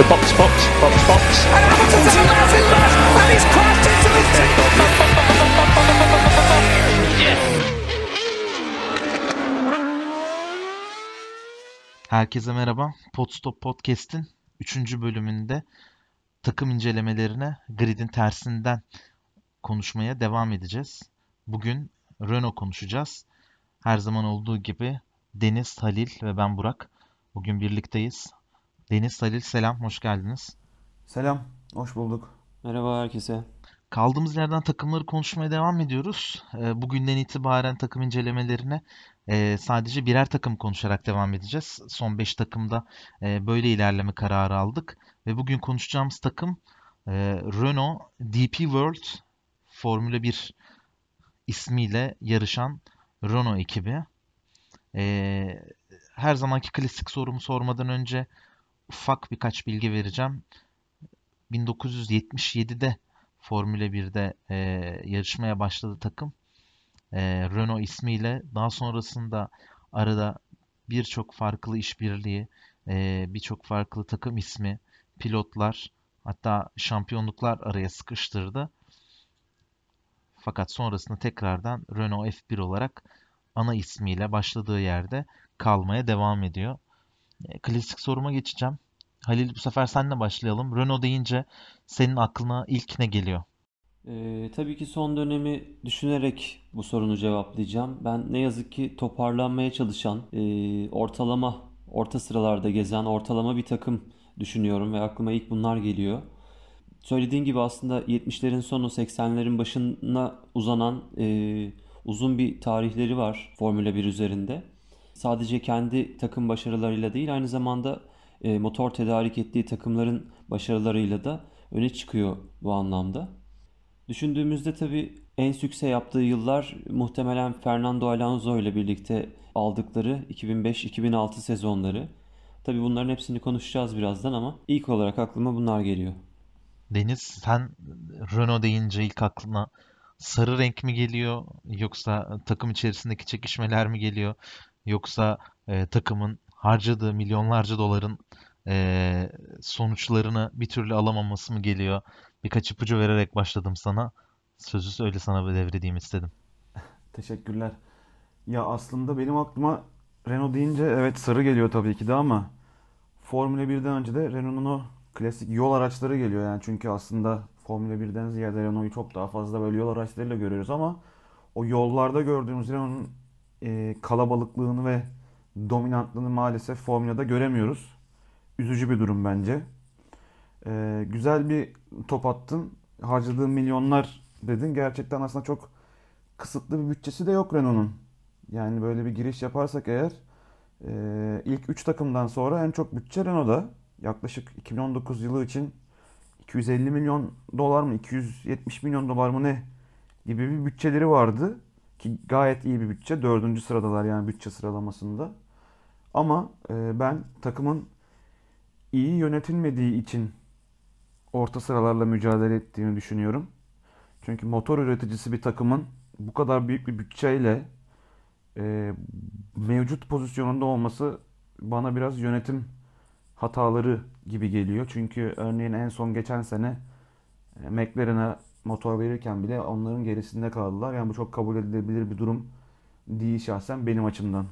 So box, box, box, box. And Hamilton's a massive left, and he's crashed into the Herkese merhaba. Podstop Podcast'in 3. bölümünde takım incelemelerine gridin tersinden konuşmaya devam edeceğiz. Bugün Renault konuşacağız. Her zaman olduğu gibi Deniz, Halil ve ben Burak. Bugün birlikteyiz. Deniz, Halil selam, hoş geldiniz. Selam, hoş bulduk. Merhaba herkese. Kaldığımız yerden takımları konuşmaya devam ediyoruz. Ee, Bugünden itibaren takım incelemelerine sadece birer takım konuşarak devam edeceğiz. Son 5 takımda e, böyle ilerleme kararı aldık. Ve bugün konuşacağımız takım e, Renault DP World Formula 1 ismiyle yarışan Renault ekibi. E, her zamanki klasik sorumu sormadan önce ufak birkaç bilgi vereceğim. 1977'de Formula 1'de e, yarışmaya başladı takım. E, Renault ismiyle. Daha sonrasında arada birçok farklı işbirliği, e, birçok farklı takım ismi, pilotlar, hatta şampiyonluklar araya sıkıştırdı. Fakat sonrasında tekrardan Renault F1 olarak ana ismiyle başladığı yerde kalmaya devam ediyor. E, klasik soruma geçeceğim. Halil bu sefer senle başlayalım. Renault deyince senin aklına ilk ne geliyor? Ee, tabii ki son dönemi düşünerek bu sorunu cevaplayacağım. Ben ne yazık ki toparlanmaya çalışan, e, ortalama, orta sıralarda gezen ortalama bir takım düşünüyorum ve aklıma ilk bunlar geliyor. Söylediğin gibi aslında 70'lerin sonu 80'lerin başına uzanan e, uzun bir tarihleri var Formula 1 üzerinde. Sadece kendi takım başarılarıyla değil aynı zamanda e, motor tedarik ettiği takımların başarılarıyla da öne çıkıyor bu anlamda. Düşündüğümüzde tabii en sükse yaptığı yıllar muhtemelen Fernando Alonso ile birlikte aldıkları 2005-2006 sezonları. Tabii bunların hepsini konuşacağız birazdan ama ilk olarak aklıma bunlar geliyor. Deniz, sen Renault deyince ilk aklına sarı renk mi geliyor yoksa takım içerisindeki çekişmeler mi geliyor yoksa e, takımın harcadığı milyonlarca doların e, sonuçlarını bir türlü alamaması mı geliyor? Birkaç ipucu vererek başladım sana. Sözü söyle sana devredeyim istedim. Teşekkürler. Ya aslında benim aklıma Renault deyince evet sarı geliyor tabii ki de ama Formula 1'den önce de Renault'un o klasik yol araçları geliyor yani çünkü aslında Formula 1'den ziyade Renault'u çok daha fazla böyle yol araçlarıyla görüyoruz ama o yollarda gördüğümüz Renault'un e, kalabalıklığını ve dominantlığını maalesef Formula'da göremiyoruz. Üzücü bir durum bence. E, güzel bir top attın. Harcadığın milyonlar dedin. Gerçekten aslında çok kısıtlı bir bütçesi de yok Renault'un. Yani böyle bir giriş yaparsak eğer e, ilk 3 takımdan sonra en çok bütçe Renault'da. Yaklaşık 2019 yılı için 250 milyon dolar mı 270 milyon dolar mı ne gibi bir bütçeleri vardı. Ki gayet iyi bir bütçe. Dördüncü sıradalar yani bütçe sıralamasında. Ama e, ben takımın iyi yönetilmediği için orta sıralarla mücadele ettiğini düşünüyorum. Çünkü motor üreticisi bir takımın bu kadar büyük bir bütçeyle e, mevcut pozisyonunda olması bana biraz yönetim hataları gibi geliyor. Çünkü örneğin en son geçen sene e, McLaren'a motor verirken bile onların gerisinde kaldılar. Yani bu çok kabul edilebilir bir durum değil şahsen benim açımdan.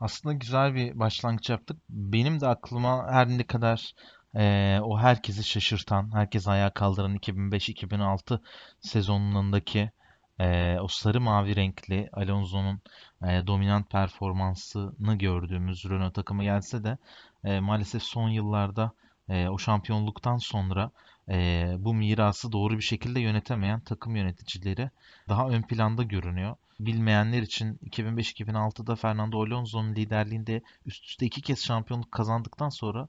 Aslında güzel bir başlangıç yaptık. Benim de aklıma her ne kadar e, o herkesi şaşırtan, herkesi ayağa kaldıran 2005-2006 sezonundaki e, o sarı mavi renkli Alonso'nun e, dominant performansını gördüğümüz Renault takımı gelse de e, maalesef son yıllarda e, o şampiyonluktan sonra e, bu mirası doğru bir şekilde yönetemeyen takım yöneticileri daha ön planda görünüyor. Bilmeyenler için 2005-2006'da Fernando Alonso'nun liderliğinde üst üste iki kez şampiyonluk kazandıktan sonra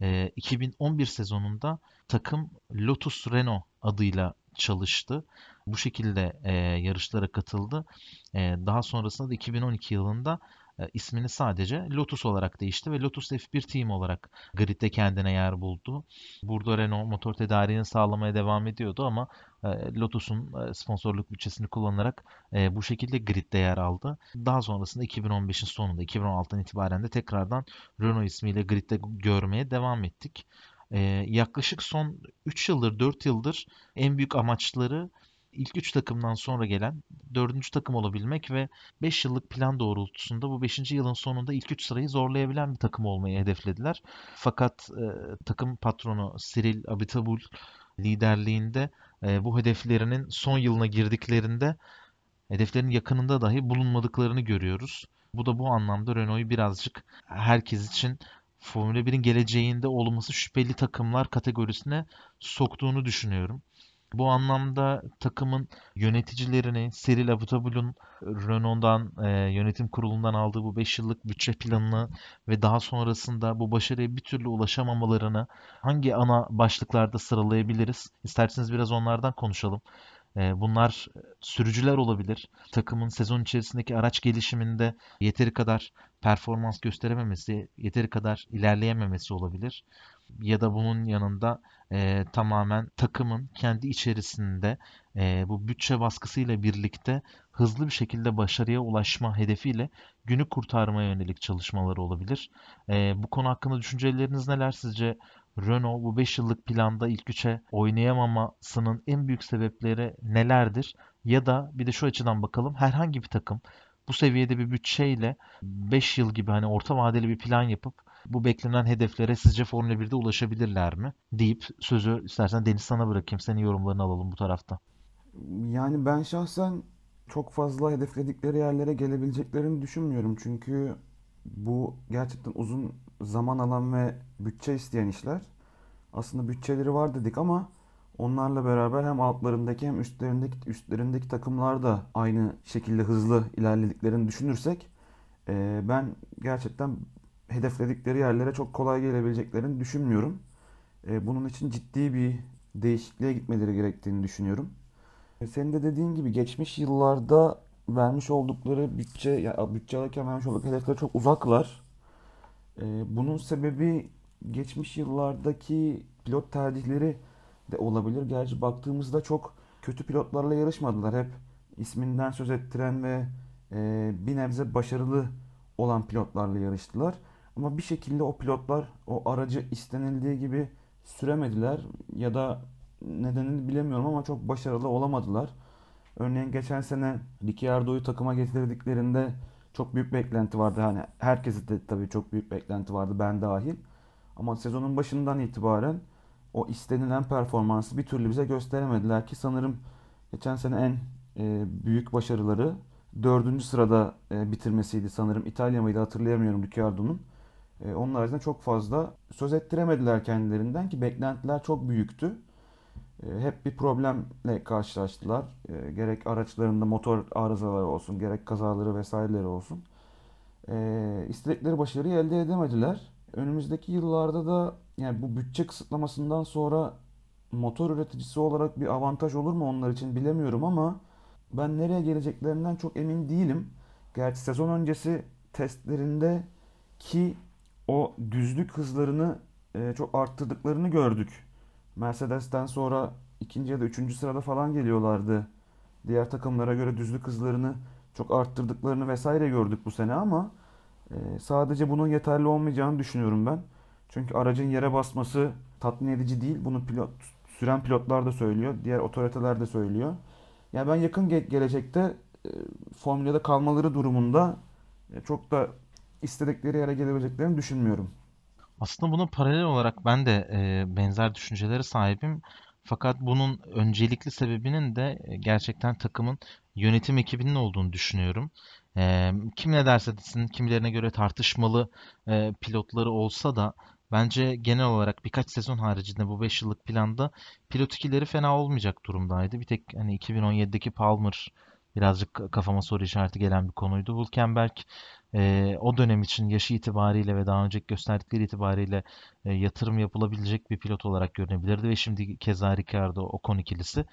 e, 2011 sezonunda takım Lotus Renault adıyla çalıştı. Bu şekilde e, yarışlara katıldı. E, daha sonrasında da 2012 yılında ismini sadece Lotus olarak değişti ve Lotus F1 Team olarak gridde kendine yer buldu. Burada Renault motor tedariğini sağlamaya devam ediyordu ama e, Lotus'un e, sponsorluk bütçesini kullanarak bu şekilde gridde yer aldı. Daha sonrasında 2015'in sonunda 2016'dan itibaren de tekrardan Renault ismiyle gridde görmeye devam ettik. e, yaklaşık son 3 yıldır 4 yıldır en büyük amaçları ilk 3 takımdan sonra gelen 4. takım olabilmek ve 5 yıllık plan doğrultusunda bu 5. yılın sonunda ilk 3 sırayı zorlayabilen bir takım olmayı hedeflediler. Fakat e, takım patronu Cyril Abiteboul liderliğinde e, bu hedeflerinin son yılına girdiklerinde hedeflerin yakınında dahi bulunmadıklarını görüyoruz. Bu da bu anlamda Renault'u birazcık herkes için Formula 1'in geleceğinde olması şüpheli takımlar kategorisine soktuğunu düşünüyorum. Bu anlamda takımın yöneticilerini Cyril Abitaboul'un Renault'dan e, yönetim kurulundan aldığı bu 5 yıllık bütçe planını ve daha sonrasında bu başarıya bir türlü ulaşamamalarını hangi ana başlıklarda sıralayabiliriz? İsterseniz biraz onlardan konuşalım. E, bunlar sürücüler olabilir. Takımın sezon içerisindeki araç gelişiminde yeteri kadar performans gösterememesi, yeteri kadar ilerleyememesi olabilir. Ya da bunun yanında e, tamamen takımın kendi içerisinde e, bu bütçe baskısıyla birlikte hızlı bir şekilde başarıya ulaşma hedefiyle günü kurtarmaya yönelik çalışmaları olabilir. E, bu konu hakkında düşünceleriniz neler sizce? Renault bu 5 yıllık planda ilk üçe oynayamamasının en büyük sebepleri nelerdir? Ya da bir de şu açıdan bakalım herhangi bir takım bu seviyede bir bütçeyle 5 yıl gibi hani orta vadeli bir plan yapıp bu beklenen hedeflere sizce Formula 1'de ulaşabilirler mi? deyip sözü istersen Deniz sana bırakayım. Senin yorumlarını alalım bu tarafta. Yani ben şahsen çok fazla hedefledikleri yerlere gelebileceklerini düşünmüyorum. Çünkü bu gerçekten uzun zaman alan ve bütçe isteyen işler. Aslında bütçeleri var dedik ama onlarla beraber hem altlarındaki hem üstlerindeki üstlerindeki takımlar da aynı şekilde hızlı ilerlediklerini düşünürsek ben gerçekten hedefledikleri yerlere çok kolay gelebileceklerini düşünmüyorum. E, bunun için ciddi bir değişikliğe gitmeleri gerektiğini düşünüyorum. E, senin de dediğin gibi geçmiş yıllarda vermiş oldukları bütçe, ya bütçe alırken vermiş oldukları hedeflere çok uzaklar. E, bunun sebebi geçmiş yıllardaki pilot tercihleri de olabilir. Gerçi baktığımızda çok kötü pilotlarla yarışmadılar. Hep isminden söz ettiren ve bir nebze başarılı olan pilotlarla yarıştılar. Ama bir şekilde o pilotlar o aracı istenildiği gibi süremediler ya da nedenini bilemiyorum ama çok başarılı olamadılar. Örneğin geçen sene Ricciardo'yu takıma getirdiklerinde çok büyük beklenti vardı. Hani herkese de tabii çok büyük beklenti vardı ben dahil. Ama sezonun başından itibaren o istenilen performansı bir türlü bize gösteremediler ki sanırım geçen sene en e, büyük başarıları dördüncü sırada e, bitirmesiydi sanırım. İtalya mıydı hatırlayamıyorum Ricciardo'nun. E, onun haricinde çok fazla söz ettiremediler kendilerinden ki beklentiler çok büyüktü. E, hep bir problemle karşılaştılar. E, gerek araçlarında motor arızaları olsun, gerek kazaları vesaireleri olsun. E, istedikleri başarıyı elde edemediler. Önümüzdeki yıllarda da yani bu bütçe kısıtlamasından sonra motor üreticisi olarak bir avantaj olur mu onlar için bilemiyorum ama ben nereye geleceklerinden çok emin değilim. Gerçi sezon öncesi testlerinde ki o düzlük hızlarını e, çok arttırdıklarını gördük. Mercedes'ten sonra ikinci ya da üçüncü sırada falan geliyorlardı. Diğer takımlara göre düzlük hızlarını çok arttırdıklarını vesaire gördük bu sene ama e, sadece bunun yeterli olmayacağını düşünüyorum ben. Çünkü aracın yere basması tatmin edici değil. Bunu pilot, süren pilotlar da söylüyor. Diğer otoriteler de söylüyor. Yani ben yakın ge- gelecekte e, Formula'da kalmaları durumunda e, çok da istedikleri yere gelebileceklerini düşünmüyorum. Aslında buna paralel olarak ben de e, benzer düşüncelere sahibim. Fakat bunun öncelikli sebebinin de e, gerçekten takımın yönetim ekibinin olduğunu düşünüyorum. E, kim ne derse desin, kimilerine göre tartışmalı e, pilotları olsa da bence genel olarak birkaç sezon haricinde bu 5 yıllık planda pilot ikileri fena olmayacak durumdaydı. Bir tek hani 2017'deki Palmer birazcık kafama soru işareti gelen bir konuydu. Hülkenberg e, o dönem için yaşı itibariyle ve daha önceki gösterdikleri itibariyle e, yatırım yapılabilecek bir pilot olarak görünebilirdi ve şimdi keza Ricardo Ocon ikilisi.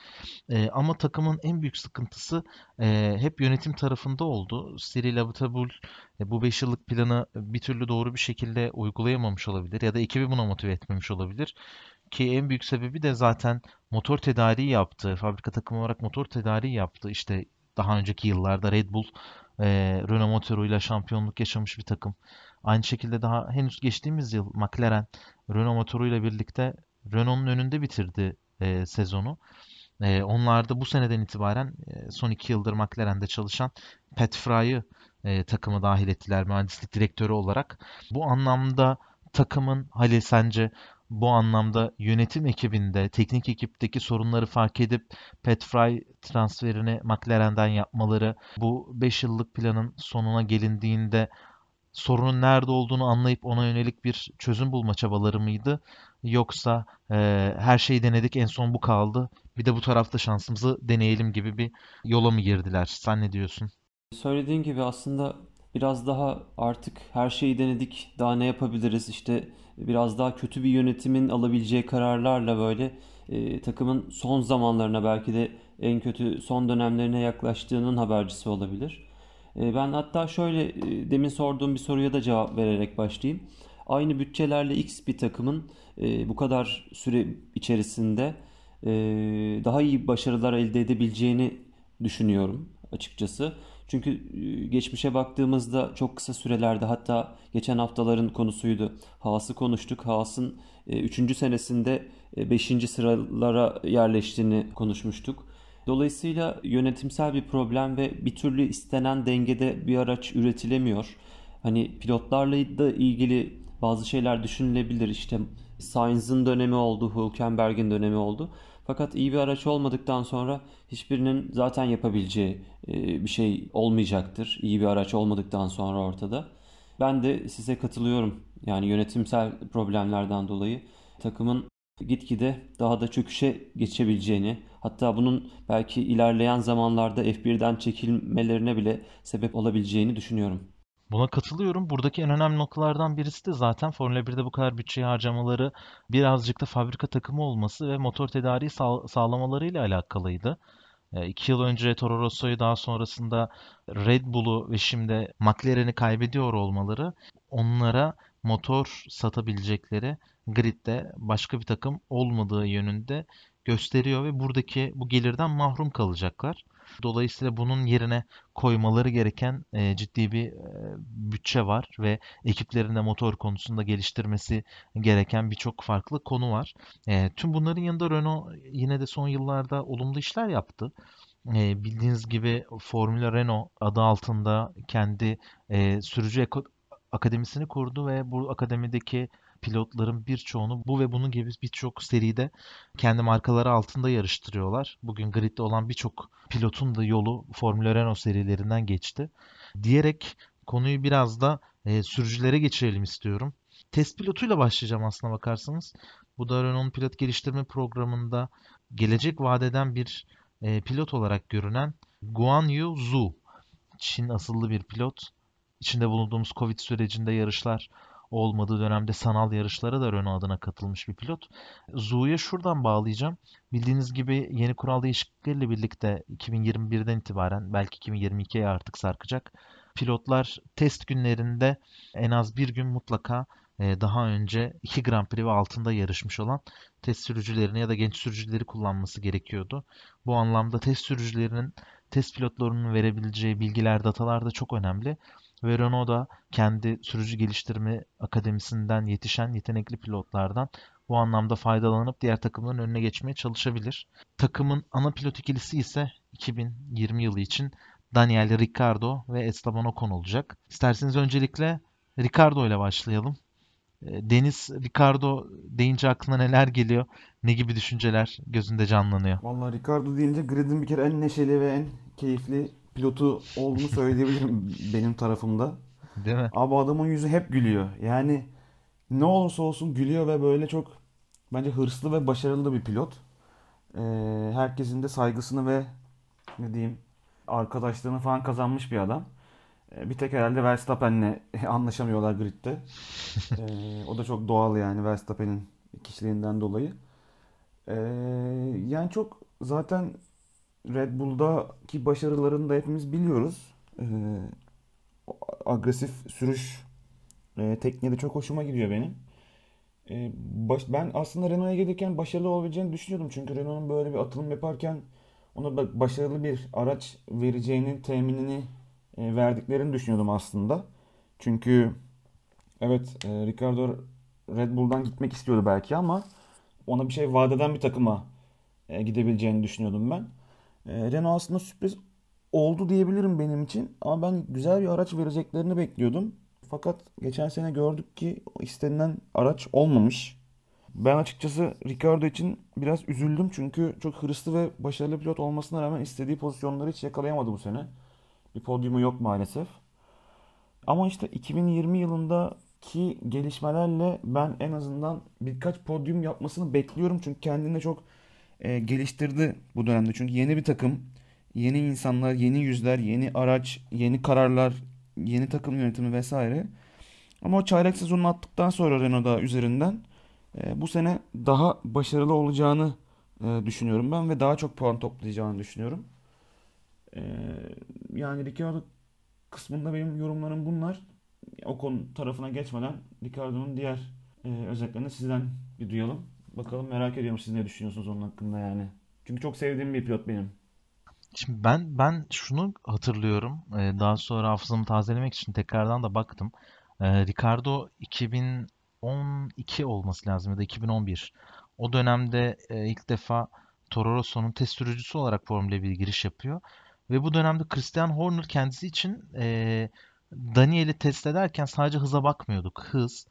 E, ama takımın en büyük sıkıntısı e, hep yönetim tarafında oldu. Cyril Abiteboul e, bu 5 yıllık planı bir türlü doğru bir şekilde uygulayamamış olabilir ya da ekibi buna motive etmemiş olabilir. Ki en büyük sebebi de zaten motor tedariği yaptı. Fabrika takımı olarak motor tedariği yaptı. İşte daha önceki yıllarda Red Bull e, Renault motoruyla şampiyonluk yaşamış bir takım. Aynı şekilde daha henüz geçtiğimiz yıl McLaren Renault motoruyla birlikte Renault'un önünde bitirdi e, sezonu. E, onlar da bu seneden itibaren e, son iki yıldır McLaren'de çalışan Pat Fry'ı e, takımı dahil ettiler mühendislik direktörü olarak. Bu anlamda takımın Halil sence bu anlamda yönetim ekibinde, teknik ekipteki sorunları fark edip Pat Fry transferini McLaren'den yapmaları, bu 5 yıllık planın sonuna gelindiğinde sorunun nerede olduğunu anlayıp ona yönelik bir çözüm bulma çabaları mıydı? Yoksa e, her şeyi denedik en son bu kaldı. Bir de bu tarafta şansımızı deneyelim gibi bir yola mı girdiler? Sen ne diyorsun? Söylediğin gibi aslında biraz daha artık her şeyi denedik. Daha ne yapabiliriz? İşte biraz daha kötü bir yönetimin alabileceği kararlarla böyle e, takımın son zamanlarına belki de en kötü son dönemlerine yaklaştığının habercisi olabilir. E, ben hatta şöyle e, demin sorduğum bir soruya da cevap vererek başlayayım. Aynı bütçelerle X bir takımın e, bu kadar süre içerisinde e, daha iyi başarılar elde edebileceğini düşünüyorum açıkçası. Çünkü geçmişe baktığımızda çok kısa sürelerde hatta geçen haftaların konusuydu. Haas'ı konuştuk. Haas'ın 3. E, senesinde 5. E, sıralara yerleştiğini konuşmuştuk. Dolayısıyla yönetimsel bir problem ve bir türlü istenen dengede bir araç üretilemiyor. Hani pilotlarla da ilgili bazı şeyler düşünülebilir. İşte Sainz'ın dönemi oldu, Hülkenberg'in dönemi oldu. Fakat iyi bir araç olmadıktan sonra hiçbirinin zaten yapabileceği e, bir şey olmayacaktır. İyi bir araç olmadıktan sonra ortada. Ben de size katılıyorum. Yani yönetimsel problemlerden dolayı takımın gitgide daha da çöküşe geçebileceğini, hatta bunun belki ilerleyen zamanlarda F1'den çekilmelerine bile sebep olabileceğini düşünüyorum. Buna katılıyorum. Buradaki en önemli noktalardan birisi de zaten Formula 1'de bu kadar bütçeyi harcamaları birazcık da fabrika takımı olması ve motor tedariği sağ sağlamalarıyla alakalıydı. E, iki yıl önce Toro Rosso'yu daha sonrasında Red Bull'u ve şimdi McLaren'i kaybediyor olmaları onlara motor satabilecekleri gridde başka bir takım olmadığı yönünde gösteriyor ve buradaki bu gelirden mahrum kalacaklar. Dolayısıyla bunun yerine koymaları gereken e, ciddi bir e, bütçe var ve ekiplerinde motor konusunda geliştirmesi gereken birçok farklı konu var. E, tüm bunların yanında Renault yine de son yıllarda olumlu işler yaptı. E, bildiğiniz gibi Formula Renault adı altında kendi e, sürücü akademisini kurdu ve bu akademideki pilotların birçoğunu bu ve bunun gibi birçok seride kendi markaları altında yarıştırıyorlar. Bugün gridde olan birçok pilotun da yolu Formula Renault serilerinden geçti. Diyerek konuyu biraz da e, sürücülere geçirelim istiyorum. Test pilotuyla başlayacağım aslına bakarsanız. Bu da Renault'un pilot geliştirme programında gelecek vadeden bir e, pilot olarak görünen Guan Yu Zhu. Çin asıllı bir pilot. İçinde bulunduğumuz Covid sürecinde yarışlar olmadığı dönemde sanal yarışlara da Renault adına katılmış bir pilot. Zhu'ya şuradan bağlayacağım. Bildiğiniz gibi yeni kural değişiklikleriyle birlikte 2021'den itibaren belki 2022'ye artık sarkacak. Pilotlar test günlerinde en az bir gün mutlaka e, daha önce 2 Grand Prix ve altında yarışmış olan test sürücülerini ya da genç sürücüleri kullanması gerekiyordu. Bu anlamda test sürücülerinin test pilotlarının verebileceği bilgiler, datalar da çok önemli ve Renault da kendi sürücü geliştirme akademisinden yetişen yetenekli pilotlardan bu anlamda faydalanıp diğer takımların önüne geçmeye çalışabilir. Takımın ana pilot ikilisi ise 2020 yılı için Daniel Ricciardo ve Esteban Ocon olacak. İsterseniz öncelikle Ricardo ile başlayalım. Ee, Deniz Ricardo deyince aklına neler geliyor? Ne gibi düşünceler gözünde canlanıyor? Vallahi Ricardo deyince gridin bir kere en neşeli ve en keyifli pilotu olduğunu söyleyebilirim benim tarafımda. Değil mi? Abi adamın yüzü hep gülüyor. Yani ne olursa olsun gülüyor ve böyle çok bence hırslı ve başarılı bir pilot. Ee, herkesin de saygısını ve ne diyeyim arkadaşlığını falan kazanmış bir adam. Ee, bir tek herhalde Verstappen'le anlaşamıyorlar gridde. Ee, o da çok doğal yani Verstappen'in kişiliğinden dolayı. Ee, yani çok zaten Red Bull'daki başarılarını da hepimiz biliyoruz. Ee, agresif sürüş e, tekniği de çok hoşuma gidiyor benim. Ee, baş, ben aslında Renault'a gelirken başarılı olabileceğini düşünüyordum. Çünkü Renault'un böyle bir atılım yaparken ona başarılı bir araç vereceğinin teminini e, verdiklerini düşünüyordum aslında. Çünkü evet e, Ricardo Red Bull'dan gitmek istiyordu belki ama ona bir şey vaat eden bir takıma e, gidebileceğini düşünüyordum ben. E, Renault aslında sürpriz oldu diyebilirim benim için ama ben güzel bir araç vereceklerini bekliyordum. Fakat geçen sene gördük ki istenilen araç olmamış. Ben açıkçası Ricardo için biraz üzüldüm çünkü çok hırslı ve başarılı pilot olmasına rağmen istediği pozisyonları hiç yakalayamadı bu sene. Bir podyumu yok maalesef. Ama işte 2020 yılındaki gelişmelerle ben en azından birkaç podyum yapmasını bekliyorum. Çünkü kendini çok e, geliştirdi bu dönemde. Çünkü yeni bir takım, yeni insanlar, yeni yüzler, yeni araç, yeni kararlar, yeni takım yönetimi vesaire. Ama o çaylak sezonunu attıktan sonra Renault'da üzerinden e, bu sene daha başarılı olacağını e, düşünüyorum ben ve daha çok puan toplayacağını düşünüyorum. E, yani Ricciardo kısmında benim yorumlarım bunlar. O konu tarafına geçmeden Ricardo'nun diğer e, özelliklerini sizden bir duyalım. Bakalım merak ediyorum siz ne düşünüyorsunuz onun hakkında yani. Çünkü çok sevdiğim bir pilot benim. Şimdi ben ben şunu hatırlıyorum. Ee, daha sonra hafızamı tazelemek için tekrardan da baktım. Ee, Ricardo 2012 olması lazım ya da 2011. O dönemde e, ilk defa Toro Rosso'nun test sürücüsü olarak Formula 1 giriş yapıyor. Ve bu dönemde Christian Horner kendisi için e, Daniel'i test ederken sadece hıza bakmıyorduk. Hız,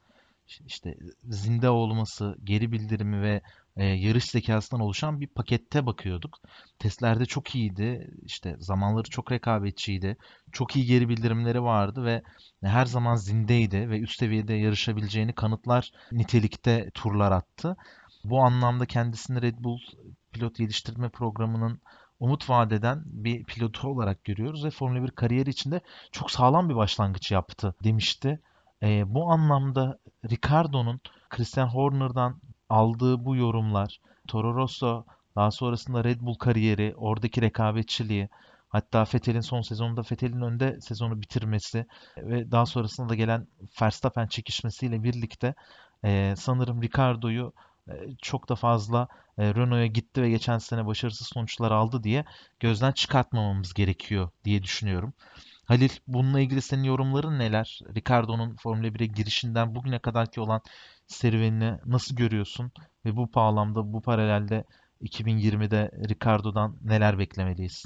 işte zinde olması, geri bildirimi ve e, yarış zekasından oluşan bir pakette bakıyorduk. Testlerde çok iyiydi. İşte zamanları çok rekabetçiydi. Çok iyi geri bildirimleri vardı ve her zaman zindeydi ve üst seviyede yarışabileceğini kanıtlar nitelikte turlar attı. Bu anlamda kendisini Red Bull pilot geliştirme programının umut vadeden bir pilotu olarak görüyoruz ve Formula 1 kariyeri içinde çok sağlam bir başlangıç yaptı demişti. E, bu anlamda Ricardo'nun Christian Horner'dan aldığı bu yorumlar, Toro Rosso daha sonrasında Red Bull kariyeri, oradaki rekabetçiliği, hatta Vettel'in son sezonunda Vettel'in önde sezonu bitirmesi ve daha sonrasında da gelen Verstappen çekişmesiyle birlikte e, sanırım Ricardo'yu e, çok da fazla e, Renault'a gitti ve geçen sene başarısız sonuçlar aldı diye gözden çıkartmamamız gerekiyor diye düşünüyorum. Halil bununla ilgili senin yorumların neler? Ricardo'nun Formula 1'e girişinden bugüne kadarki olan serüvenini nasıl görüyorsun? Ve bu bağlamda, bu paralelde 2020'de Ricardo'dan neler beklemeliyiz?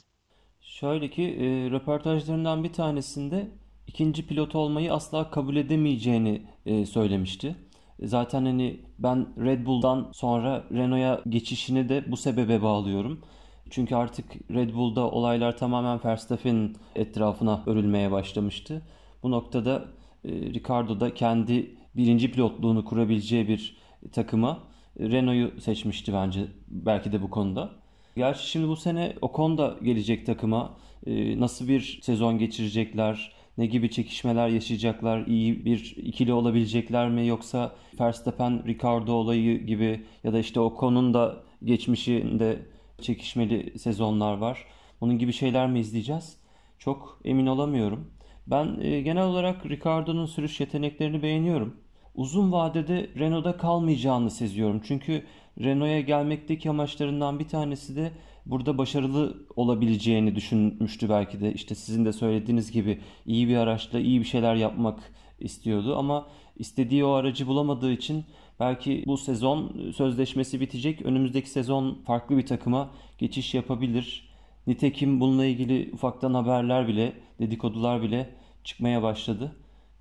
Şöyle ki e, röportajlarından bir tanesinde ikinci pilot olmayı asla kabul edemeyeceğini e, söylemişti. Zaten hani ben Red Bull'dan sonra Renault'a geçişini de bu sebebe bağlıyorum. Çünkü artık Red Bull'da olaylar tamamen Verstappen'in etrafına örülmeye başlamıştı. Bu noktada e, Ricardo da kendi birinci pilotluğunu kurabileceği bir takıma e, Renault'u seçmişti bence belki de bu konuda. Gerçi şimdi bu sene Ocon da gelecek takıma. E, nasıl bir sezon geçirecekler? Ne gibi çekişmeler yaşayacaklar? İyi bir ikili olabilecekler mi? Yoksa Verstappen, Ricardo olayı gibi ya da işte Ocon'un da geçmişinde çekişmeli sezonlar var. Bunun gibi şeyler mi izleyeceğiz? Çok emin olamıyorum. Ben e, genel olarak Ricardo'nun sürüş yeteneklerini beğeniyorum. Uzun vadede Renault'da kalmayacağını seziyorum. Çünkü Renault'a gelmekteki amaçlarından bir tanesi de burada başarılı olabileceğini düşünmüştü belki de. İşte sizin de söylediğiniz gibi iyi bir araçla iyi bir şeyler yapmak istiyordu ama istediği o aracı bulamadığı için belki bu sezon sözleşmesi bitecek. Önümüzdeki sezon farklı bir takıma geçiş yapabilir. Nitekim bununla ilgili ufaktan haberler bile, dedikodular bile çıkmaya başladı.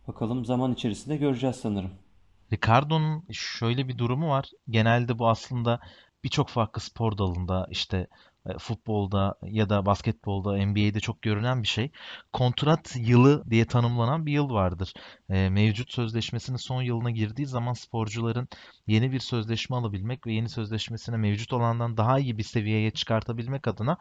Bakalım zaman içerisinde göreceğiz sanırım. Ricardo'nun şöyle bir durumu var. Genelde bu aslında birçok farklı spor dalında işte e, futbolda ya da basketbolda, NBA'de çok görülen bir şey. Kontrat yılı diye tanımlanan bir yıl vardır. E, mevcut sözleşmesinin son yılına girdiği zaman sporcuların yeni bir sözleşme alabilmek ve yeni sözleşmesine mevcut olandan daha iyi bir seviyeye çıkartabilmek adına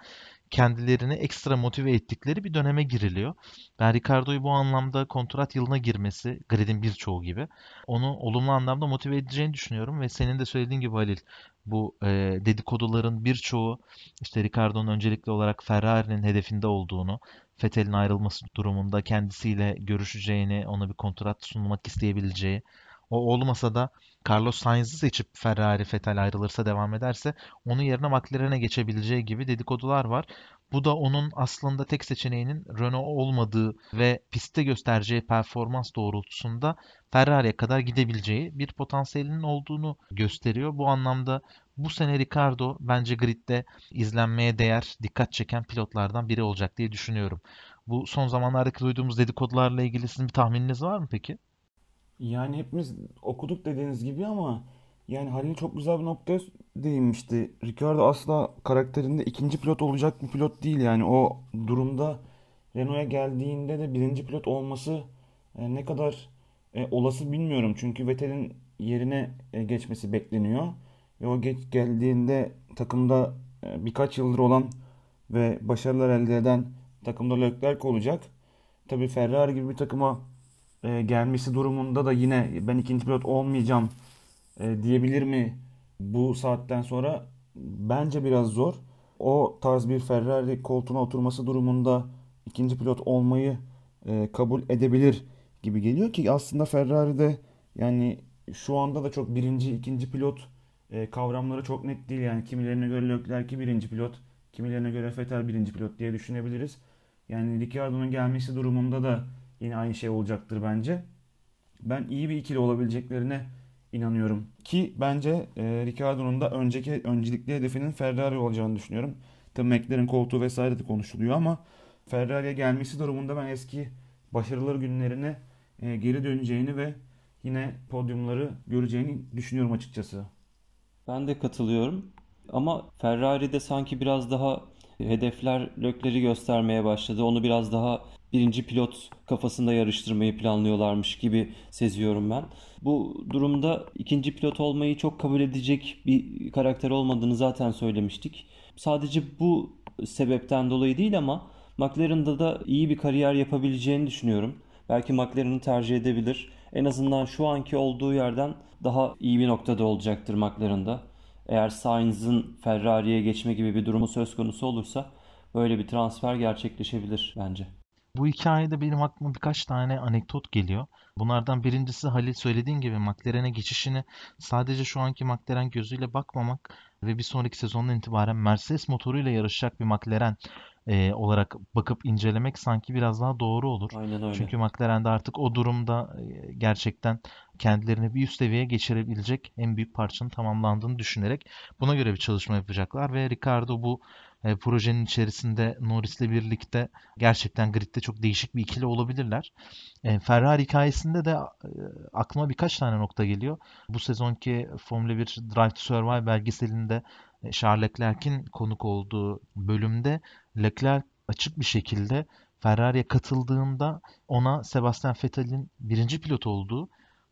kendilerini ekstra motive ettikleri bir döneme giriliyor. Ben Ricardo'yu bu anlamda kontrat yılına girmesi, gridin birçoğu gibi, onu olumlu anlamda motive edeceğini düşünüyorum ve senin de söylediğin gibi Halil, bu e, dedikoduların birçoğu işte Ricardo'nun öncelikli olarak Ferrari'nin hedefinde olduğunu, Vettel'in ayrılması durumunda kendisiyle görüşeceğini, ona bir kontrat sunmak isteyebileceği, o olmasa da Carlos Sainz'ı seçip Ferrari Vettel ayrılırsa devam ederse onun yerine McLaren'e geçebileceği gibi dedikodular var. Bu da onun aslında tek seçeneğinin Renault olmadığı ve pistte göstereceği performans doğrultusunda Ferrari'ye kadar gidebileceği bir potansiyelinin olduğunu gösteriyor. Bu anlamda bu sene Ricardo bence gridde izlenmeye değer, dikkat çeken pilotlardan biri olacak diye düşünüyorum. Bu son zamanlardaki duyduğumuz dedikodularla ilgili sizin bir tahmininiz var mı peki? Yani hepimiz okuduk dediğiniz gibi ama yani Halil çok güzel bir noktaya değinmişti. Ricardo asla karakterinde ikinci pilot olacak bir pilot değil yani o durumda Renault'a geldiğinde de birinci pilot olması e, ne kadar e, olası bilmiyorum. Çünkü Vettel'in yerine e, geçmesi bekleniyor. Ve o geç geldiğinde takımda birkaç yıldır olan ve başarılar elde eden takımda Leclerc olacak. Tabii Ferrari gibi bir takıma e, gelmesi durumunda da yine ben ikinci pilot olmayacağım e, diyebilir mi bu saatten sonra? Bence biraz zor. O tarz bir Ferrari koltuğuna oturması durumunda ikinci pilot olmayı e, kabul edebilir gibi geliyor ki aslında Ferrari'de yani şu anda da çok birinci, ikinci pilot e, kavramları çok net değil. Yani kimilerine göre Leclerc birinci pilot, kimilerine göre Vettel birinci pilot diye düşünebiliriz. Yani Ricciardo'nun gelmesi durumunda da yine aynı şey olacaktır bence. Ben iyi bir ikili olabileceklerine inanıyorum. Ki bence e, Ricciardo'nun da önceki öncelikli hedefinin Ferrari olacağını düşünüyorum. Tabii McLaren koltuğu vesaire de konuşuluyor ama Ferrari'ye gelmesi durumunda ben eski başarılı günlerine e, geri döneceğini ve yine podyumları göreceğini düşünüyorum açıkçası. Ben de katılıyorum. Ama Ferrari'de sanki biraz daha hedefler Lökler'i göstermeye başladı. Onu biraz daha birinci pilot kafasında yarıştırmayı planlıyorlarmış gibi seziyorum ben. Bu durumda ikinci pilot olmayı çok kabul edecek bir karakter olmadığını zaten söylemiştik. Sadece bu sebepten dolayı değil ama McLaren'da da iyi bir kariyer yapabileceğini düşünüyorum. Belki McLaren'ı tercih edebilir. En azından şu anki olduğu yerden daha iyi bir noktada olacaktır McLaren'da. Eğer Sainz'ın Ferrari'ye geçme gibi bir durumu söz konusu olursa böyle bir transfer gerçekleşebilir bence. Bu hikayede benim aklıma birkaç tane anekdot geliyor. Bunlardan birincisi Halil söylediğin gibi McLaren'e geçişini sadece şu anki McLaren gözüyle bakmamak ve bir sonraki sezondan itibaren Mercedes motoruyla yarışacak bir McLaren e, olarak bakıp incelemek sanki biraz daha doğru olur. Aynen öyle. Çünkü McLaren'de artık o durumda e, gerçekten kendilerini bir üst seviyeye geçirebilecek en büyük parçanın tamamlandığını düşünerek buna göre bir çalışma yapacaklar ve Ricardo bu e, projenin içerisinde Norris'le birlikte gerçekten gridde çok değişik bir ikili olabilirler. E, Ferrari hikayesinde de e, aklıma birkaç tane nokta geliyor. Bu sezonki Formula 1 Drive to Survive belgeselinde e, Charles Leclerc'in konuk olduğu bölümde Leclerc açık bir şekilde Ferrari'ye katıldığında ona Sebastian Vettel'in birinci pilot olduğu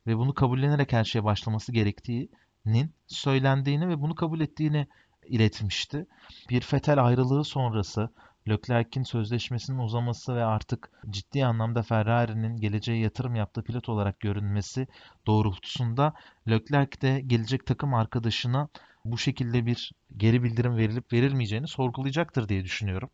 ve bunu kabullenerek her şeye başlaması gerektiğinin söylendiğini ve bunu kabul ettiğini iletmişti. Bir Vettel ayrılığı sonrası Leclerc'in sözleşmesinin uzaması ve artık ciddi anlamda Ferrari'nin geleceğe yatırım yaptığı pilot olarak görünmesi doğrultusunda Leclerc de gelecek takım arkadaşına bu şekilde bir geri bildirim verilip verilmeyeceğini sorgulayacaktır diye düşünüyorum.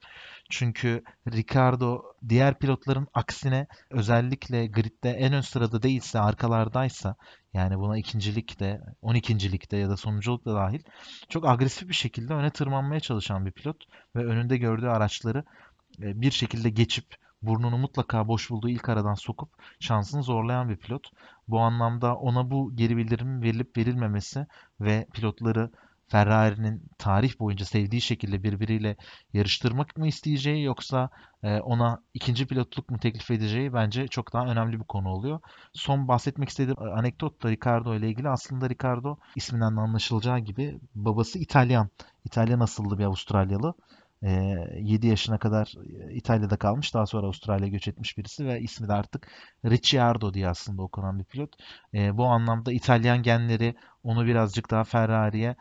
Çünkü Ricardo diğer pilotların aksine özellikle gridde en ön sırada değilse arkalardaysa yani buna ikincilikte, on ikincilikte ya da sonunculukta dahil çok agresif bir şekilde öne tırmanmaya çalışan bir pilot ve önünde gördüğü araçları e, bir şekilde geçip burnunu mutlaka boş bulduğu ilk aradan sokup şansını zorlayan bir pilot. Bu anlamda ona bu geri bildirim verilip verilmemesi ve pilotları Ferrari'nin tarih boyunca sevdiği şekilde birbiriyle yarıştırmak mı isteyeceği yoksa e, ona ikinci pilotluk mu teklif edeceği bence çok daha önemli bir konu oluyor. Son bahsetmek istediğim anekdot da Ricardo ile ilgili. Aslında Ricardo isminden anlaşılacağı gibi babası İtalyan. İtalyan asıllı bir Avustralyalı. 7 yaşına kadar İtalya'da kalmış. Daha sonra Avustralya'ya göç etmiş birisi ve ismi de artık Ricciardo diye aslında okunan bir pilot. Bu anlamda İtalyan genleri onu birazcık daha Ferrari'ye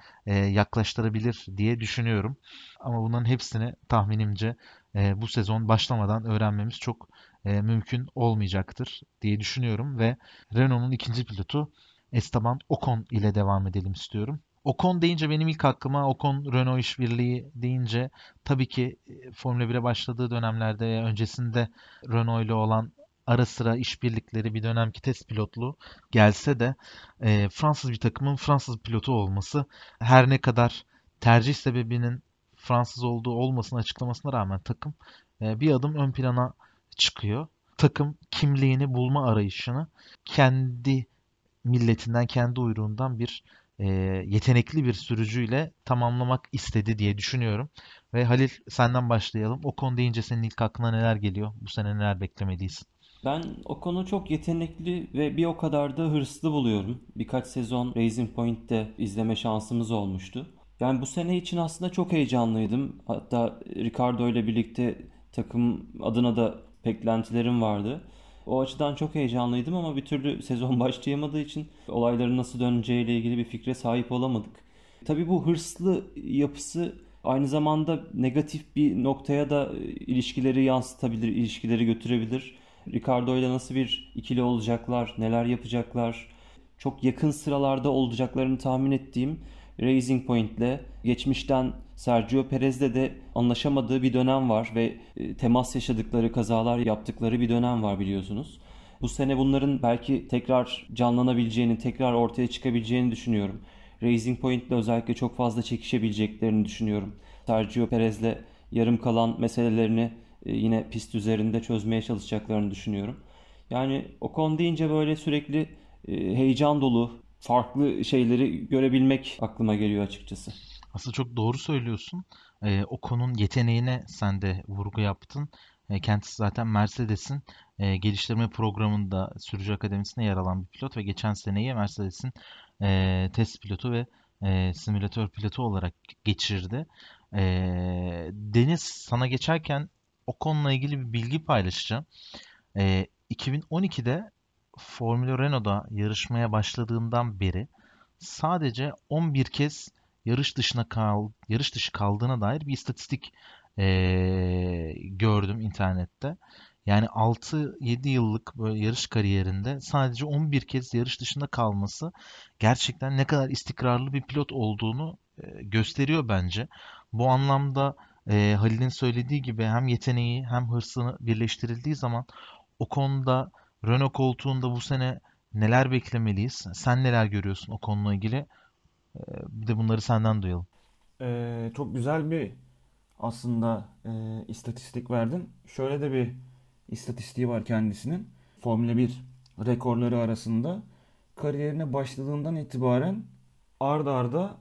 yaklaştırabilir diye düşünüyorum. Ama bunların hepsini tahminimce bu sezon başlamadan öğrenmemiz çok mümkün olmayacaktır diye düşünüyorum ve Renault'un ikinci pilotu Esteban Ocon ile devam edelim istiyorum. Ocon deyince benim ilk aklıma Ocon Renault işbirliği deyince tabii ki e, Formula 1'e başladığı dönemlerde öncesinde Renault ile olan ara sıra işbirlikleri bir dönemki test pilotluğu gelse de e, Fransız bir takımın Fransız pilotu olması her ne kadar tercih sebebinin Fransız olduğu olmasını açıklamasına rağmen takım e, bir adım ön plana çıkıyor. Takım kimliğini bulma arayışını kendi milletinden, kendi uyruğundan bir e, yetenekli bir sürücüyle tamamlamak istedi diye düşünüyorum. Ve Halil senden başlayalım. O konu deyince senin ilk aklına neler geliyor? Bu sene neler beklemeliyiz? Ben o konu çok yetenekli ve bir o kadar da hırslı buluyorum. Birkaç sezon Racing Point'te izleme şansımız olmuştu. Yani bu sene için aslında çok heyecanlıydım. Hatta Ricardo ile birlikte takım adına da beklentilerim vardı. O açıdan çok heyecanlıydım ama bir türlü sezon başlayamadığı için olayların nasıl döneceğiyle ilgili bir fikre sahip olamadık. Tabii bu hırslı yapısı aynı zamanda negatif bir noktaya da ilişkileri yansıtabilir, ilişkileri götürebilir. Ricardo ile nasıl bir ikili olacaklar, neler yapacaklar, çok yakın sıralarda olacaklarını tahmin ettiğim Racing Point'le geçmişten Sergio Perez'le de anlaşamadığı bir dönem var ve e, temas yaşadıkları, kazalar yaptıkları bir dönem var biliyorsunuz. Bu sene bunların belki tekrar canlanabileceğini, tekrar ortaya çıkabileceğini düşünüyorum. Racing Point'le özellikle çok fazla çekişebileceklerini düşünüyorum. Sergio Perez'le yarım kalan meselelerini e, yine pist üzerinde çözmeye çalışacaklarını düşünüyorum. Yani o konu deyince böyle sürekli e, heyecan dolu, farklı şeyleri görebilmek aklıma geliyor açıkçası. Aslında çok doğru söylüyorsun. E, Ocon'un yeteneğine sen de vurgu yaptın. E, kendisi zaten Mercedes'in e, geliştirme programında sürücü akademisine yer alan bir pilot ve geçen seneyi Mercedes'in e, test pilotu ve e, simülatör pilotu olarak geçirdi. E, Deniz sana geçerken Ocon'la ilgili bir bilgi paylaşacağım. E, 2012'de Formula Renault'da yarışmaya başladığından beri sadece 11 kez yarış dışına kal yarış dışı kaldığına dair bir istatistik ee, gördüm internette. Yani 6-7 yıllık böyle yarış kariyerinde sadece 11 kez yarış dışında kalması gerçekten ne kadar istikrarlı bir pilot olduğunu e, gösteriyor bence. Bu anlamda e, Halil'in söylediği gibi hem yeteneği hem hırsını birleştirildiği zaman o konuda Renault koltuğunda bu sene neler beklemeliyiz? Sen neler görüyorsun o konuyla ilgili? Ee, bir de bunları senden duyalım. Ee, çok güzel bir aslında e, istatistik verdin. Şöyle de bir istatistiği var kendisinin. Formula 1 rekorları arasında kariyerine başladığından itibaren arda arda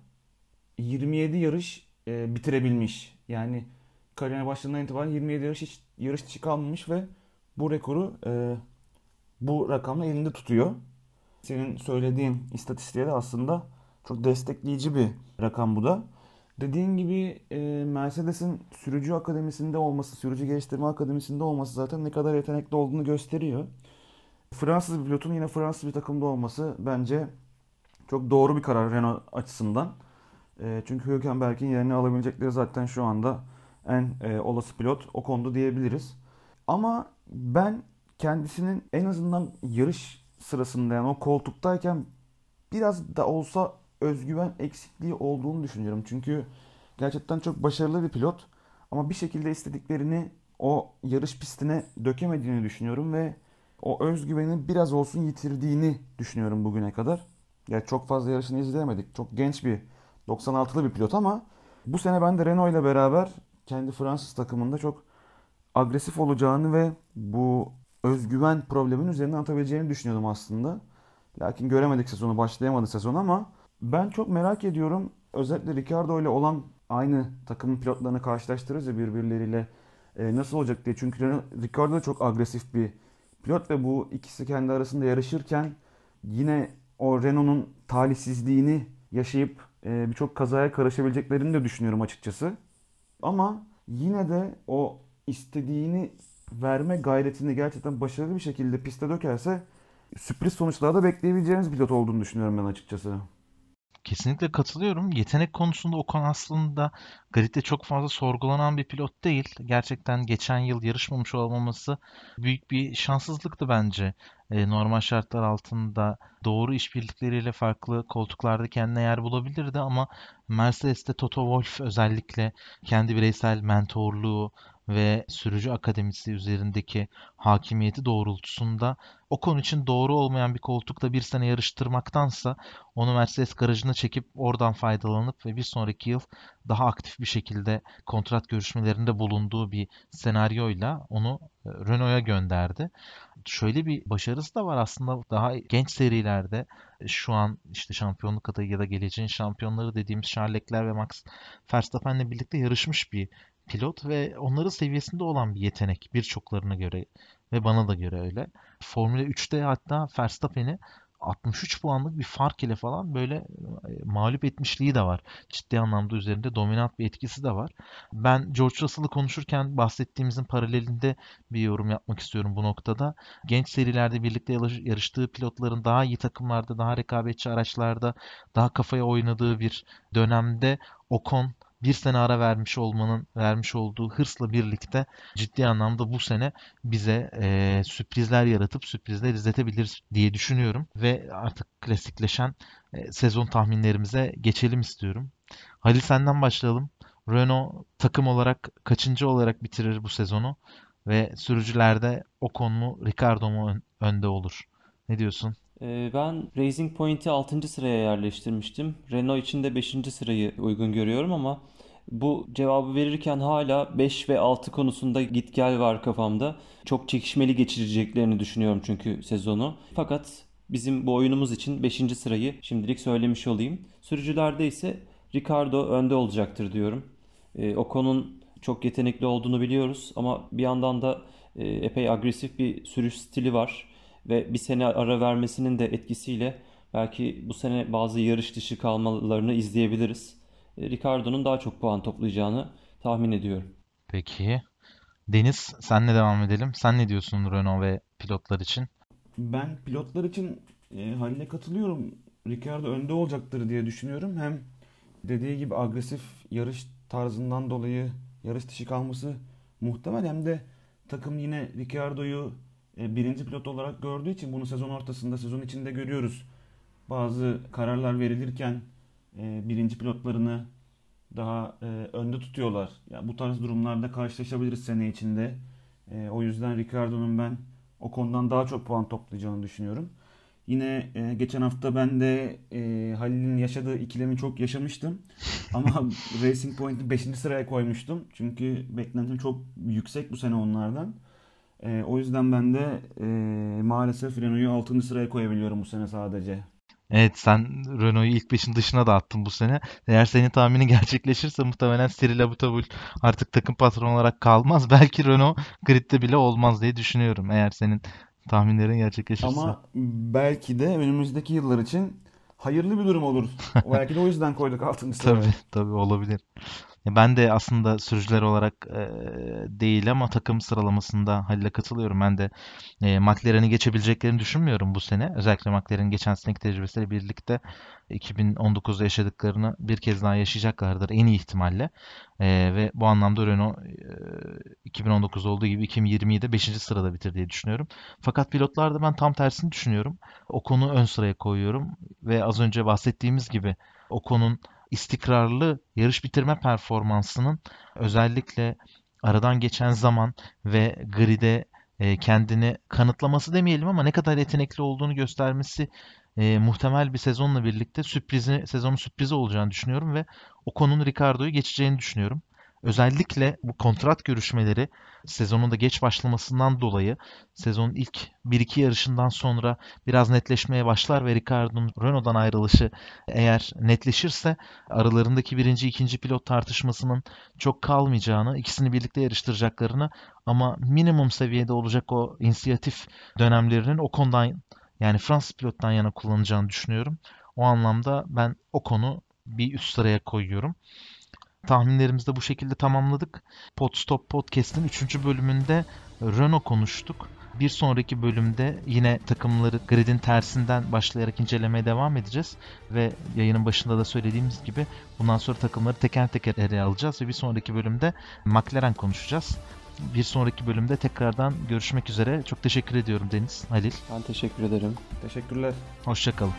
27 yarış e, bitirebilmiş. Yani kariyerine başladığından itibaren 27 yarış hiç yarış dışı kalmamış ve bu rekoru e, bu rakamla elinde tutuyor. Senin söylediğin istatistiğe de aslında çok destekleyici bir rakam bu da. Dediğin gibi e, Mercedes'in sürücü akademisinde olması, sürücü geliştirme akademisinde olması zaten ne kadar yetenekli olduğunu gösteriyor. Fransız bir pilotun yine Fransız bir takımda olması bence çok doğru bir karar Renault açısından. E, çünkü Hülkenberg'in yerini alabilecekleri zaten şu anda en e, olası pilot o konuda diyebiliriz. Ama ben kendisinin en azından yarış sırasında yani o koltuktayken biraz da olsa özgüven eksikliği olduğunu düşünüyorum. Çünkü gerçekten çok başarılı bir pilot ama bir şekilde istediklerini o yarış pistine dökemediğini düşünüyorum ve o özgüveni biraz olsun yitirdiğini düşünüyorum bugüne kadar. Yani çok fazla yarışını izleyemedik. Çok genç bir 96'lı bir pilot ama bu sene ben de Renault ile beraber kendi Fransız takımında çok agresif olacağını ve bu özgüven probleminin üzerinden atabileceğini düşünüyordum aslında. Lakin göremedik sezonu, başlayamadı sezon ama ben çok merak ediyorum. Özellikle Ricardo ile olan aynı takımın pilotlarını karşılaştırırız ya birbirleriyle e, nasıl olacak diye. Çünkü Ricardo da çok agresif bir pilot ve bu ikisi kendi arasında yarışırken yine o Renault'un talihsizliğini yaşayıp e, birçok kazaya karışabileceklerini de düşünüyorum açıkçası. Ama yine de o istediğini verme gayretini gerçekten başarılı bir şekilde piste dökerse sürpriz sonuçlarda bekleyebileceğimiz pilot olduğunu düşünüyorum ben açıkçası. Kesinlikle katılıyorum. Yetenek konusunda Ocon aslında gridde çok fazla sorgulanan bir pilot değil. Gerçekten geçen yıl yarışmamış olmaması büyük bir şanssızlıktı bence. E, normal şartlar altında doğru işbirlikleriyle farklı koltuklarda kendine yer bulabilirdi ama Mercedes'te Toto Wolff özellikle kendi bireysel mentorluğu, ve sürücü akademisi üzerindeki hakimiyeti doğrultusunda o konu için doğru olmayan bir koltukta bir sene yarıştırmaktansa onu Mercedes garajına çekip oradan faydalanıp ve bir sonraki yıl daha aktif bir şekilde kontrat görüşmelerinde bulunduğu bir senaryoyla onu e, Renault'a gönderdi. Şöyle bir başarısı da var aslında daha genç serilerde e, şu an işte şampiyonluk adayı ya da geleceğin şampiyonları dediğimiz Charles Leclerc ve Max Verstappen'le birlikte yarışmış bir pilot ve onların seviyesinde olan bir yetenek birçoklarına göre ve bana da göre öyle. Formula 3'te hatta Verstappen'i 63 puanlık bir fark ile falan böyle e, mağlup etmişliği de var. Ciddi anlamda üzerinde dominant bir etkisi de var. Ben George Russell'ı konuşurken bahsettiğimizin paralelinde bir yorum yapmak istiyorum bu noktada. Genç serilerde birlikte yarıştığı pilotların daha iyi takımlarda, daha rekabetçi araçlarda, daha kafaya oynadığı bir dönemde Ocon bir sene ara vermiş olmanın vermiş olduğu hırsla birlikte ciddi anlamda bu sene bize e, sürprizler yaratıp sürprizler izletebilir diye düşünüyorum. Ve artık klasikleşen e, sezon tahminlerimize geçelim istiyorum. Halil senden başlayalım. Renault takım olarak kaçıncı olarak bitirir bu sezonu? Ve sürücülerde Ocon mu Ricardo mu önde olur? Ne diyorsun? Ee, ben Racing Point'i 6. sıraya yerleştirmiştim. Renault için de 5. sırayı uygun görüyorum ama bu cevabı verirken hala 5 ve 6 konusunda git gel var kafamda. Çok çekişmeli geçireceklerini düşünüyorum çünkü sezonu. Fakat bizim bu oyunumuz için 5. sırayı şimdilik söylemiş olayım. Sürücülerde ise Ricardo önde olacaktır diyorum. E, Ocon'un çok yetenekli olduğunu biliyoruz ama bir yandan da e, epey agresif bir sürüş stili var ve bir sene ara vermesinin de etkisiyle belki bu sene bazı yarış dışı kalmalarını izleyebiliriz. E, Ricardo'nun daha çok puan toplayacağını tahmin ediyorum. Peki. Deniz senle devam edelim. Sen ne diyorsun Renault ve pilotlar için? Ben pilotlar için e, Halil'e katılıyorum. Ricardo önde olacaktır diye düşünüyorum. Hem dediği gibi agresif yarış tarzından dolayı yarış dışı kalması muhtemel hem de takım yine Ricardo'yu birinci pilot olarak gördüğü için bunu sezon ortasında, sezon içinde görüyoruz. Bazı kararlar verilirken e, birinci pilotlarını daha e, önde tutuyorlar. Ya bu tarz durumlarda karşılaşabiliriz sene içinde. O yüzden Ricardo'nun ben o konudan daha çok puan toplayacağını düşünüyorum. Yine e, geçen hafta ben de e, Halil'in yaşadığı ikilemi çok yaşamıştım. Ama Racing Point'i 5. sıraya koymuştum. Çünkü beklentim çok yüksek bu sene onlardan. E, o yüzden ben de e, maalesef Renault'u 6. sıraya koyabiliyorum bu sene sadece. Evet sen Renault'u ilk 5'in dışına da attın bu sene. Eğer senin tahminin gerçekleşirse muhtemelen Cyril Abiteboul artık takım patronu olarak kalmaz. Belki Renault gridde bile olmaz diye düşünüyorum. Eğer senin tahminlerin gerçekleşirse. Ama belki de önümüzdeki yıllar için hayırlı bir durum olur. belki de o yüzden koyduk 6. sıraya. Tabii tabii olabilir. Ben de aslında sürücüler olarak e, değil ama takım sıralamasında Halil'e katılıyorum. Ben de e, McLaren'i geçebileceklerini düşünmüyorum bu sene. Özellikle McLaren'in geçen seneki tecrübesiyle birlikte 2019'da yaşadıklarını bir kez daha yaşayacaklardır en iyi ihtimalle. E, ve bu anlamda Renault e, 2019'da olduğu gibi 2020'yi de 5. sırada bitir diye düşünüyorum. Fakat pilotlarda ben tam tersini düşünüyorum. O konu ön sıraya koyuyorum ve az önce bahsettiğimiz gibi o konunun istikrarlı yarış bitirme performansının özellikle aradan geçen zaman ve grid'e e, kendini kanıtlaması demeyelim ama ne kadar yetenekli olduğunu göstermesi e, muhtemel bir sezonla birlikte sürprizi, sezonun sürprizi olacağını düşünüyorum ve o konunun Ricardo'yu geçeceğini düşünüyorum. Özellikle bu kontrat görüşmeleri sezonun da geç başlamasından dolayı sezonun ilk 1-2 yarışından sonra biraz netleşmeye başlar ve Ricardo'nun Renault'dan ayrılışı eğer netleşirse aralarındaki birinci ikinci pilot tartışmasının çok kalmayacağını, ikisini birlikte yarıştıracaklarını ama minimum seviyede olacak o inisiyatif dönemlerinin o konudan yani Fransız pilottan yana kullanacağını düşünüyorum. O anlamda ben o konu bir üst sıraya koyuyorum. Tahminlerimizi de bu şekilde tamamladık. Podstop Podcast'in 3. bölümünde Renault konuştuk. Bir sonraki bölümde yine takımları gridin tersinden başlayarak incelemeye devam edeceğiz. Ve yayının başında da söylediğimiz gibi bundan sonra takımları teker teker ele alacağız. Ve bir sonraki bölümde McLaren konuşacağız. Bir sonraki bölümde tekrardan görüşmek üzere. Çok teşekkür ediyorum Deniz, Halil. Ben teşekkür ederim. Teşekkürler. Hoşçakalın.